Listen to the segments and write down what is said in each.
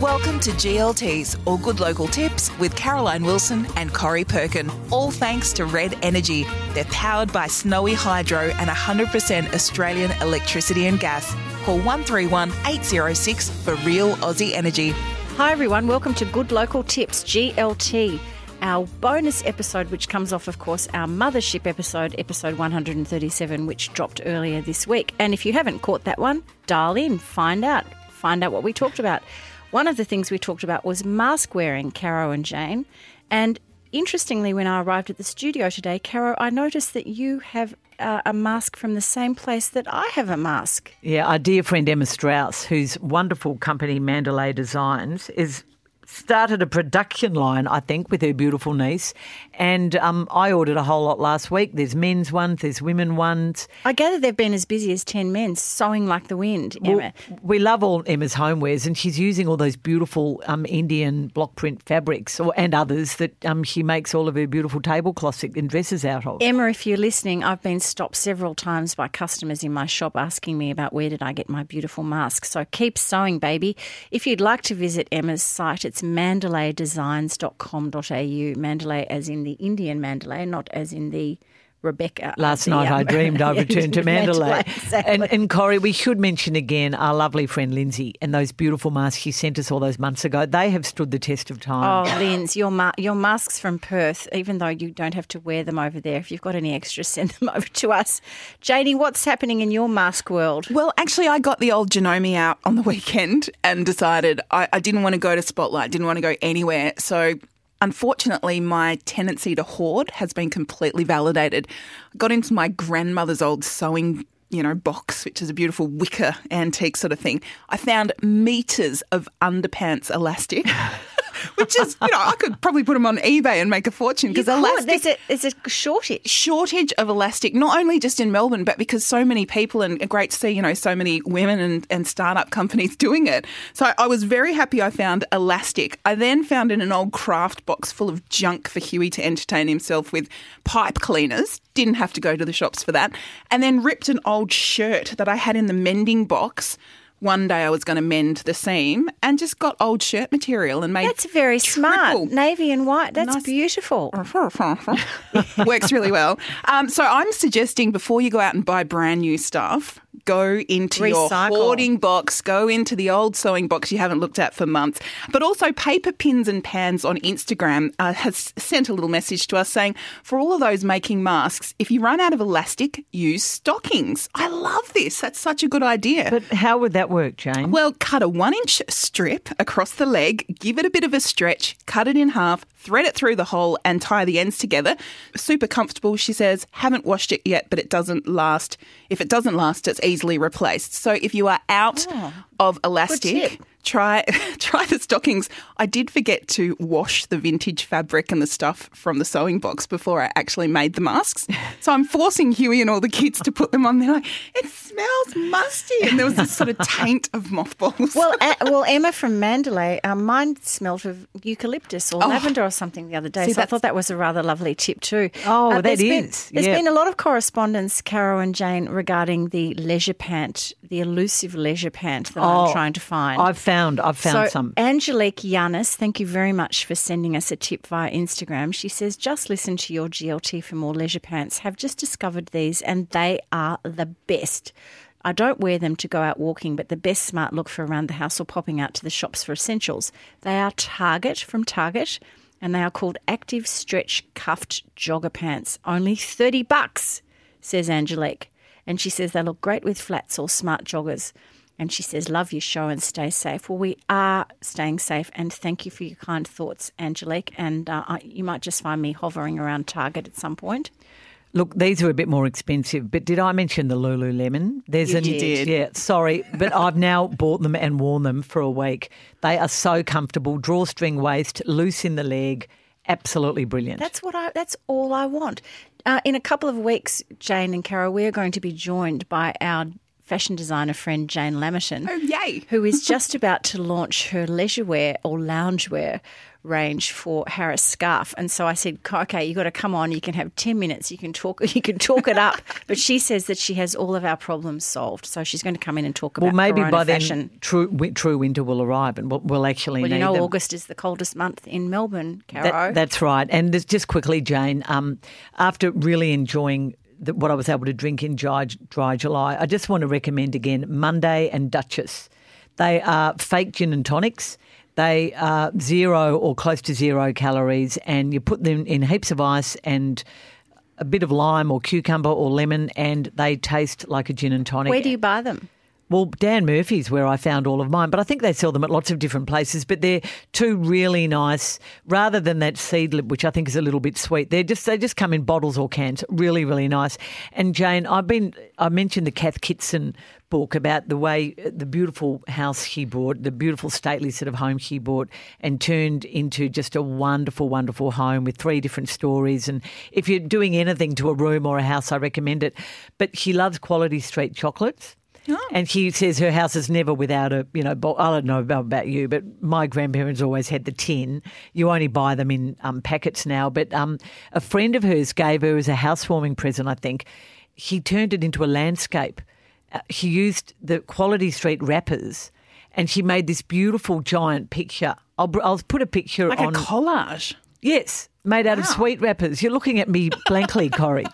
Welcome to GLT's or Good Local Tips with Caroline Wilson and Corrie Perkin. All thanks to Red Energy. They're powered by Snowy Hydro and 100% Australian electricity and gas. Call 131 806 for real Aussie energy. Hi, everyone. Welcome to Good Local Tips, GLT, our bonus episode, which comes off, of course, our mothership episode, episode 137, which dropped earlier this week. And if you haven't caught that one, dial in, find out, find out what we talked about. One of the things we talked about was mask wearing, Caro and Jane. And interestingly, when I arrived at the studio today, Caro, I noticed that you have uh, a mask from the same place that I have a mask. Yeah, our dear friend Emma Strauss, whose wonderful company Mandalay Designs is started a production line, I think, with her beautiful niece. And um, I ordered a whole lot last week. There's men's ones, there's women ones. I gather they've been as busy as 10 men sewing like the wind, Emma. Well, we love all Emma's homewares, and she's using all those beautiful um, Indian block print fabrics or, and others that um, she makes all of her beautiful tablecloths and dresses out of. Emma, if you're listening, I've been stopped several times by customers in my shop asking me about where did I get my beautiful mask. So keep sewing, baby. If you'd like to visit Emma's site, it's mandalaydesigns.com.au. Mandalay as in the Indian Mandalay, not as in the Rebecca. Last the, night um, I dreamed I returned to Manderley. Mandalay, exactly. And, and Corrie, we should mention again our lovely friend Lindsay and those beautiful masks she sent us all those months ago. They have stood the test of time. Oh, Linz, your ma- your masks from Perth, even though you don't have to wear them over there, if you've got any extras, send them over to us. Janie, what's happening in your mask world? Well, actually, I got the old Janome out on the weekend and decided I, I didn't want to go to Spotlight, didn't want to go anywhere. So Unfortunately, my tendency to hoard has been completely validated. I got into my grandmother's old sewing you know, box, which is a beautiful wicker antique sort of thing. I found meters of underpants elastic. Which is, you know, I could probably put them on eBay and make a fortune because elastic There's a, there's a shortage. shortage of elastic, not only just in Melbourne, but because so many people and great to see, you know, so many women and, and startup companies doing it. So I was very happy I found elastic. I then found in an old craft box full of junk for Huey to entertain himself with pipe cleaners. Didn't have to go to the shops for that. And then ripped an old shirt that I had in the mending box. One day I was going to mend the seam and just got old shirt material and made That's very smart. Navy and white. That's Nice. beautiful. Works really well. Um, so I'm suggesting before you go out and buy brand new stuff, go into your Recycle. hoarding box, go into the old sewing box you haven't looked at for months. But also, Paper Pins and Pans on Instagram uh, has sent a little message to us saying, for all of those making masks, if you run out of elastic, use stockings. I love this. That's such a good idea. But how would that work, Jane? Well, cut a one inch strip across the leg, give it a bit of a stretch, cut it in half, thread it through the hole, and tie the ends together. Super comfortable, she says. Haven't washed it yet, but it doesn't last. If it doesn't last, it's easily replaced. So if you are out oh. of elastic, try try the stockings. I did forget to wash the vintage fabric and the stuff from the sewing box before I actually made the masks. So I'm forcing Huey and all the kids to put them on. They're like, it smells musty, and there was this sort of taint of mothballs. Well, uh, well, Emma from Mandalay, um, mine smelled of eucalyptus or lavender or something the other day. Oh. See, so I thought that was a rather lovely tip too. Oh, that there's been- There's been a lot of correspondence, Caro and Jane, regarding the leisure pant, the elusive leisure pant that I'm Oh, trying to find. I've found, I've found so, some. Angelique Yanis, thank you very much for sending us a tip via Instagram. She says, just listen to your GLT for more leisure pants. Have just discovered these and they are the best. I don't wear them to go out walking, but the best smart look for around the house or popping out to the shops for essentials. They are Target from Target and they are called Active Stretch Cuffed Jogger Pants. Only 30 bucks, says Angelique. And she says they look great with flats or smart joggers. And she says, Love your show and stay safe. Well, we are staying safe. And thank you for your kind thoughts, Angelique. And uh, I, you might just find me hovering around Target at some point. Look, these are a bit more expensive, but did I mention the Lululemon? There's You an, did. Yeah, sorry, but I've now bought them and worn them for a week. They are so comfortable, drawstring waist, loose in the leg, absolutely brilliant. That's what I. That's all I want. Uh, in a couple of weeks, Jane and Carol, we are going to be joined by our fashion designer friend Jane Lamerton. Oh, yay. Who is just about to launch her leisurewear or loungewear range for Harris Scarfe. And so I said, okay, you got to come on. You can have 10 minutes. You can talk, you can talk it up. but she says that she has all of our problems solved. So she's going to come in and talk about Well, maybe by fashion. then true, true winter will arrive and we'll, we'll actually Well, you know, them. August is the coldest month in Melbourne, Caro. That- that's right. And just quickly, Jane, um, after really enjoying the, what I was able to drink in dry, dry July, I just want to recommend again Monday and Duchess. They are fake gin and tonics. They are zero or close to zero calories, and you put them in heaps of ice and a bit of lime or cucumber or lemon, and they taste like a gin and tonic. Where do you buy them? Well, Dan Murphy's where I found all of mine, but I think they sell them at lots of different places. But they're two really nice, rather than that seedlip, which I think is a little bit sweet. They're just they just come in bottles or cans, really, really nice. And Jane, I've been I mentioned the Cath Kidston book about the way the beautiful house he bought, the beautiful stately sort of home he bought, and turned into just a wonderful, wonderful home with three different stories. And if you're doing anything to a room or a house, I recommend it. But she loves Quality Street chocolates. And she says her house is never without a, you know, bo- I don't know about, you, but my grandparents always had the tin. You only buy them in um, packets now. But um, a friend of hers gave her as a housewarming present, I think. He turned it into a landscape. Uh, she used the Quality Street wrappers and she made this beautiful giant picture. I'll, br- I'll put a picture Like on. a collage. yes, made out of sweet wrappers. You're looking at me blankly, Corrie.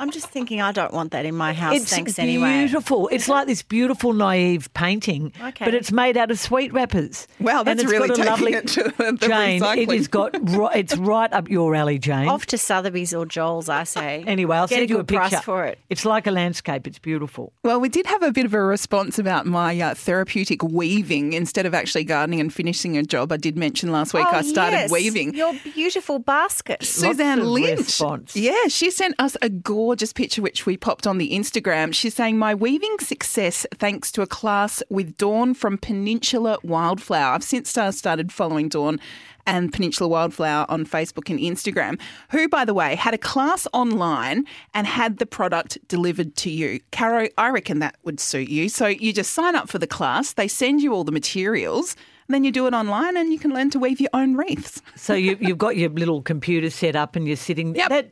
I'm just thinking I don't want that in my house. It's thanks anyway. beautiful. It's like this beautiful naive painting, Okay. but it's made out of sweet wrappers. Wow, And that's it's really got a taking lovely it to the- the Jane. It has got it's right up your alley, Jane. Off to Sotheby's or Joel's, I say. anyway, I'll Get send a you a good picture price for it. It's like a landscape. It's beautiful. Well, we did have a bit of a response about my uh, therapeutic weaving instead of actually gardening and finishing a job. I did mention last week Oh, I started yes, weaving. Your beautiful basket. Suzanne of Lynch. response. Yeah, she sent us a gorgeous picture which we popped on the Instagram. She's saying, My weaving success thanks to a class with Dawn from Peninsula Wildflower. I've since started following Dawn and Peninsula Wildflower on Facebook and Instagram, who, by the way, had a class online and had the product delivered to you. Caro, I reckon that would suit you. So you just sign up for the class, they send you all the materials. And then you do it online and you can learn to weave your own wreaths. So you, you've got your little computer set up and you're sitting. Yep. That,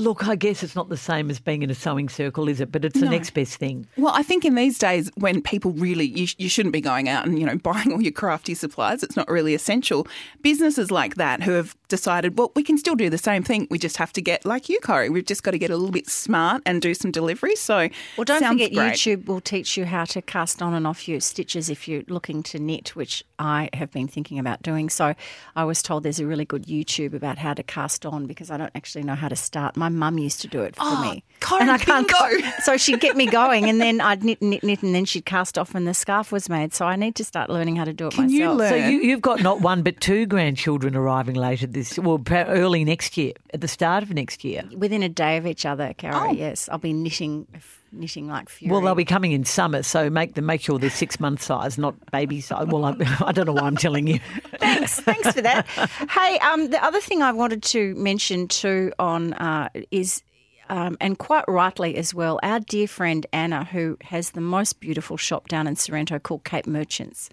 look, I guess it's not the same as being in a sewing circle, is it? But it's the next best thing. Well, I think in these days when people really, you, you shouldn't be going out and, you know, buying all your crafty supplies. It's not really essential. Businesses like that who have decided, well, we can still do the same thing. We just have to get, like you, Corrie, we've just got to get a little bit smart and do some delivery. So, Well, don't forget, great. YouTube will teach you how to cast on and off your stitches if you're looking to knit, which I have been thinking about doing. So I was told there's a really good YouTube about how to cast on because I don't actually know how to start. My mum used to do it for oh, me. Corrie, and I can't go. So she'd get me going and then I'd knit, knit, knit, and then she'd cast off and the scarf was made. So I need to start learning how to do it Can you myself. learn? So you, you've got not one but two grandchildren arriving later this, well, early next year, at the start of next year. Within a day of each other, Cara, Oh. yes. I'll be knitting knitting like fury. Well, they'll be coming in summer, so make them make sure they're six month size, not baby size. Well, I, I don't know why I'm telling you. Thanks, thanks for that. Hey, um, the other thing I wanted to mention too on uh, is, um, and quite rightly as well, our dear friend Anna, who has the most beautiful shop down in Sorrento called Cape Merchants.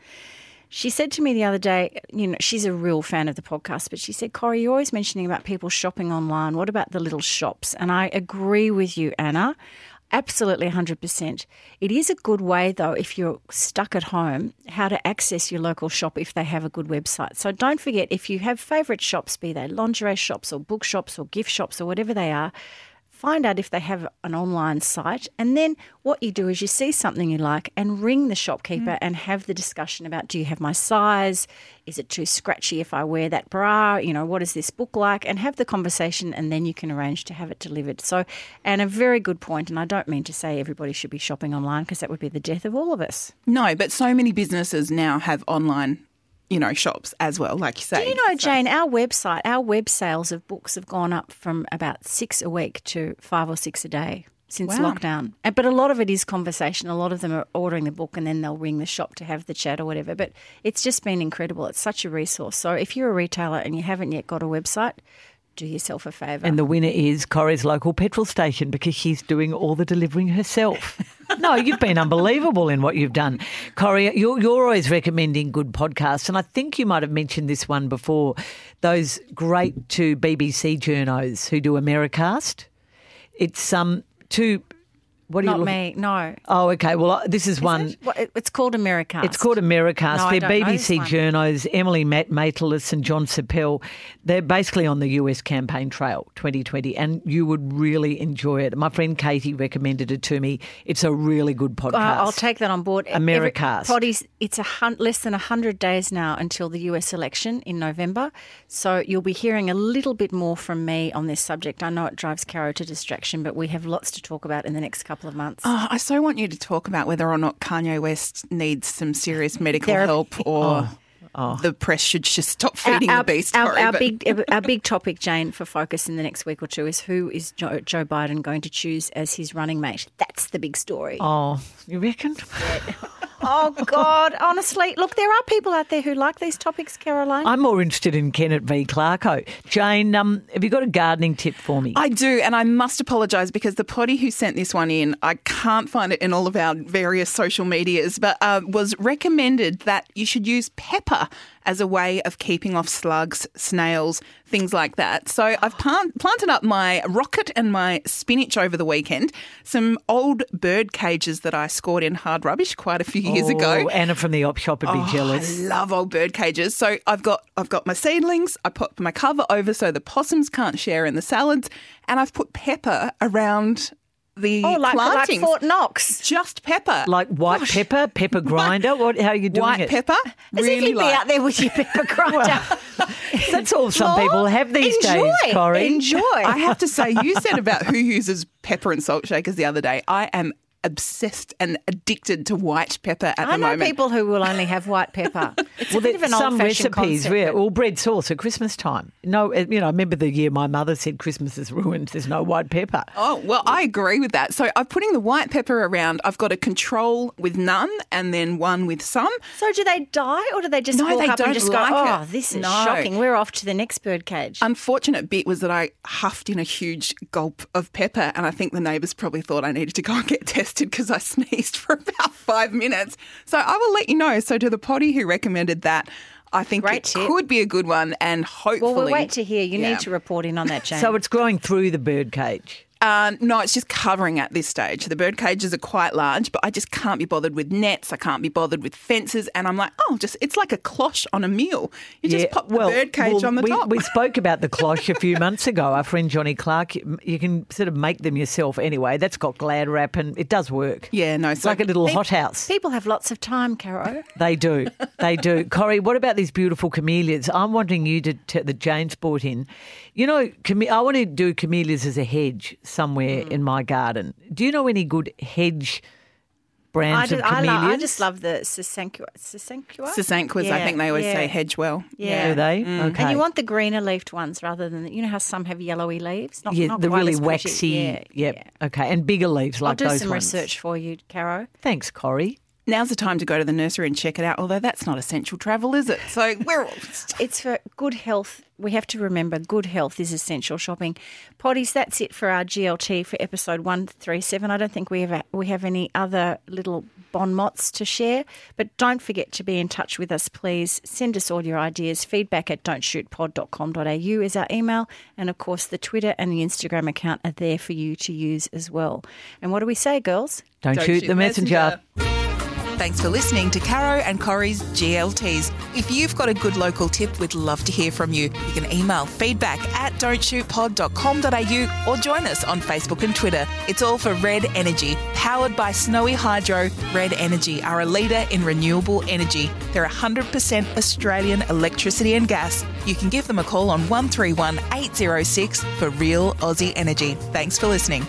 She said to me the other day, you know, she's a real fan of the podcast, but she said, Corrie, you're always mentioning about people shopping online. What about the little shops? And I agree with you, Anna. Absolutely 100%. It is a good way, though, if you're stuck at home, how to access your local shop if they have a good website. So don't forget, if you have favourite shops, be they lingerie shops or bookshops or gift shops or whatever they are, find out if they have an online site. And then what you do is you see something you like and ring the shopkeeper mm. and have the discussion about do you have my size? Is it too scratchy if I wear that bra? You know, what is this book like? And have the conversation and then you can arrange to have it delivered. So, and a very good point, and I don't mean to say everybody should be shopping online because that would be the death of all of us. No, but so many businesses now have online, you know, shops as well, like you say. Do you know, Jane, our website, our web sales of books have gone up from about six a week to five or six a day since Wow. lockdown. But a lot of it is conversation. A lot of them are ordering the book and then they'll ring the shop to have the chat or whatever. But it's just been incredible. It's such a resource. So if you're a retailer and you haven't yet got a website, do yourself a favour. And the winner is Corrie's local petrol station because she's doing all the delivering herself. no, you've been unbelievable in what you've done. Corrie, you're, you're always recommending good podcasts. And I think you might have mentioned this one before those great two BBC journos who do Americast. It's um two what are Not you looking- me, no. Oh, okay. Well, this is, one. It? It- it's called Americast. It's called Americast. No, I They're don't know this BBC journos, Emily Matt Maitlis and Jon Sopel. They're basically on the US campaign trail 2020, and you would really enjoy it. My friend Katie recommended it to me. It's a really good podcast. Uh, I'll take that on board. Every- Americast. Poddies, it's a hun- less than 100 days now until the US election in November. So you'll be hearing a little bit more from me on this subject. I know it drives Caro to distraction, but we have lots to talk about in the next couple of months. Oh, I so want you to talk about whether or not Kanye West needs some serious medical Therapy. help or oh. The press should just stop feeding our, the beast. our, Corrie, our but- big, our big topic, Jane, for focus in the next week or two is who is Joe, Joe Biden going to choose as his running mate? That's the big story. Oh, you reckon? Oh God! Honestly, look, there are people out there who like these topics, Caroline. I'm more interested in Kenneth v. Clarko. Jane, um, have you got a gardening tip for me? I do, and I must apologise because the potty who sent this one in, I can't find it in all of our various social medias, but uh, was recommended that you should use pepper as a way of keeping off slugs, snails, things like that. So I've plant, planted up my rocket and my spinach over the weekend, some old bird cages that I scored in hard rubbish quite a few years ago. Oh, Anna from the op shop would be Oh, jealous. I love old bird cages. So I've got I've got my seedlings. I put my cover over so the possums can't share in the salads, and I've put pepper around the oh, like, like. Fort Knox. Just pepper, Like white pepper, pepper grinder. What? How are you doing white it? pepper. As really if you'd like. be out there with your pepper grinder. That's all some people have these enjoy, days, Corrie. Enjoy. I have to say, you said about who uses pepper and salt shakers the other day. I am obsessed and addicted to white pepper at I the know people who will only have white pepper. It's Well, a bit of there's an some old-fashioned recipes, concept, yeah, but- all bread sauce at Christmas time. No, uh, you know, I remember the year my mother said Christmas is ruined. There's no white pepper. Oh, well, I agree with that. So I'm putting the white pepper around. I've got a control with none and then one with some. So do they die or do they just No, walk they up don't and just like go, oh, this is No. shocking. We're off to the next bird cage. Unfortunate bit was that I huffed in a huge gulp of pepper, and I think the neighbours probably thought I needed to go and get tested because I sneezed for about five minutes. So I will let you know. So to the potty who recommended that, I think Great it tip. could be a good one, and hopefully. well, we'll wait to hear. You Yeah. need to report in on that, Jane. So it's growing through the bird Uh, no, it's just covering at this stage. The bird cages are quite large, but I just can't be bothered with nets. I can't be bothered with fences, and I'm like, oh, just it's like a cloche on a meal. You just pop the well, bird cage well, on the we, top. We spoke about the cloche a few months ago. Our friend Johnny Clark, you can sort of make them yourself anyway. That's got glad wrap and it does work. yeah, no, It's so like a little hothouse. People have lots of time, Caro. They do. They do. Corrie, what about these beautiful camellias? I'm wanting you to, to that Jane's brought in. You know, I want to do camellias as a hedge somewhere Mm. in my garden. Do you know any good hedge brands I, of just, I, camellias? I just love the Sasanqua. Sasanqua? Sasanquas, I think they always yeah. say hedge well. Yeah. Do they? Okay. Mm. And you want the greener leafed ones rather than, the, you know how some have yellowy leaves? Not, yeah, not the really waxy. Yeah, yep. yeah. Okay. And bigger leaves like those I'll do those some ones. research for you, Caro. Thanks, Corrie. Now's the time to go to the nursery and check it out, although that's not essential travel, is it? So we're all. It's for good health. We have to remember good health is essential shopping. Potties, that's it for our GLT for episode 137. I don't think we have, we have any other little bon mots to share, but don't forget to be in touch with us, please. Send us all your ideas. Feedback at don'tshootpod.com.au is our email. And of course, the Twitter and the Instagram account are there for you to use as well. And what do we say, girls? Don't, Don't shoot, shoot the messenger. messenger. Thanks for listening to Caro and Corrie's GLTs. If you've got a good local tip, we'd love to hear from you. You can email feedback at don'tshootpod.com.au or join us on Facebook and Twitter. It's all for Red Energy, powered by Snowy Hydro. Red Energy are a leader in renewable energy. They're 100% Australian electricity and gas. You can give them a call on 131 806 for real Aussie energy. Thanks for listening.